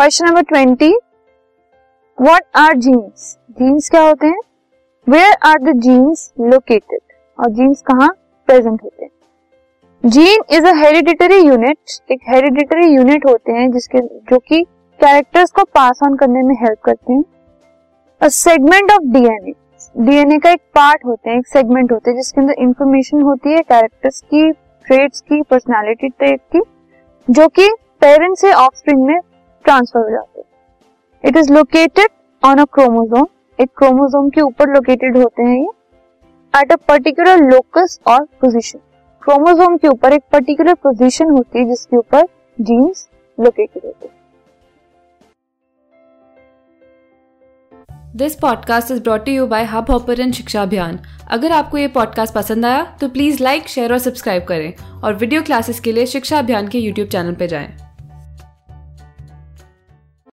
Question number twenty what are genes genes क्या होते हैं? Where are the genes located और जीन्स कहाँ प्रेजेंट होते हैं? Gene is a hereditary unit एक हेरिडिटरी यूनिट होते हैं जिसके, जो कि कैरेक्टर्स को पास ऑन करने में हेल्प करते हैं। A segment of DNA DNA का एक पार्ट होते हैं, एक सेगमेंट होते हैं, जिसके अंदर इंफॉर्मेशन होती है कैरेक्टर्स की ट्रेड्स की पर्सनालिटी ट्रेड की, जो कि पेरेंट से ऑफस्प्रिंग में ट्रांसफ़र हो जाते हैं। It is located on a chromosome एक क्रोमोजोम के ऊपर लोकेटेड होते हैं ये एट अ पर्टिकुलर लोकस और पोजीशन क्रोमोजोम के ऊपर एक पर्टिकुलर पोजीशन होती है, जिसके ऊपर जीन्स लोकेटेड होते हैं। This podcast is brought you by hub hopper Shiksha Abhiyan अगर आपको ये पॉडकास्ट पसंद आया तो प्लीज़ लाइक शेयर और सब्सक्राइब करें। और वीडियो क्लासेस के लिए शिक्षा अभियान के यूट्यूब चैनल पर जाएँ।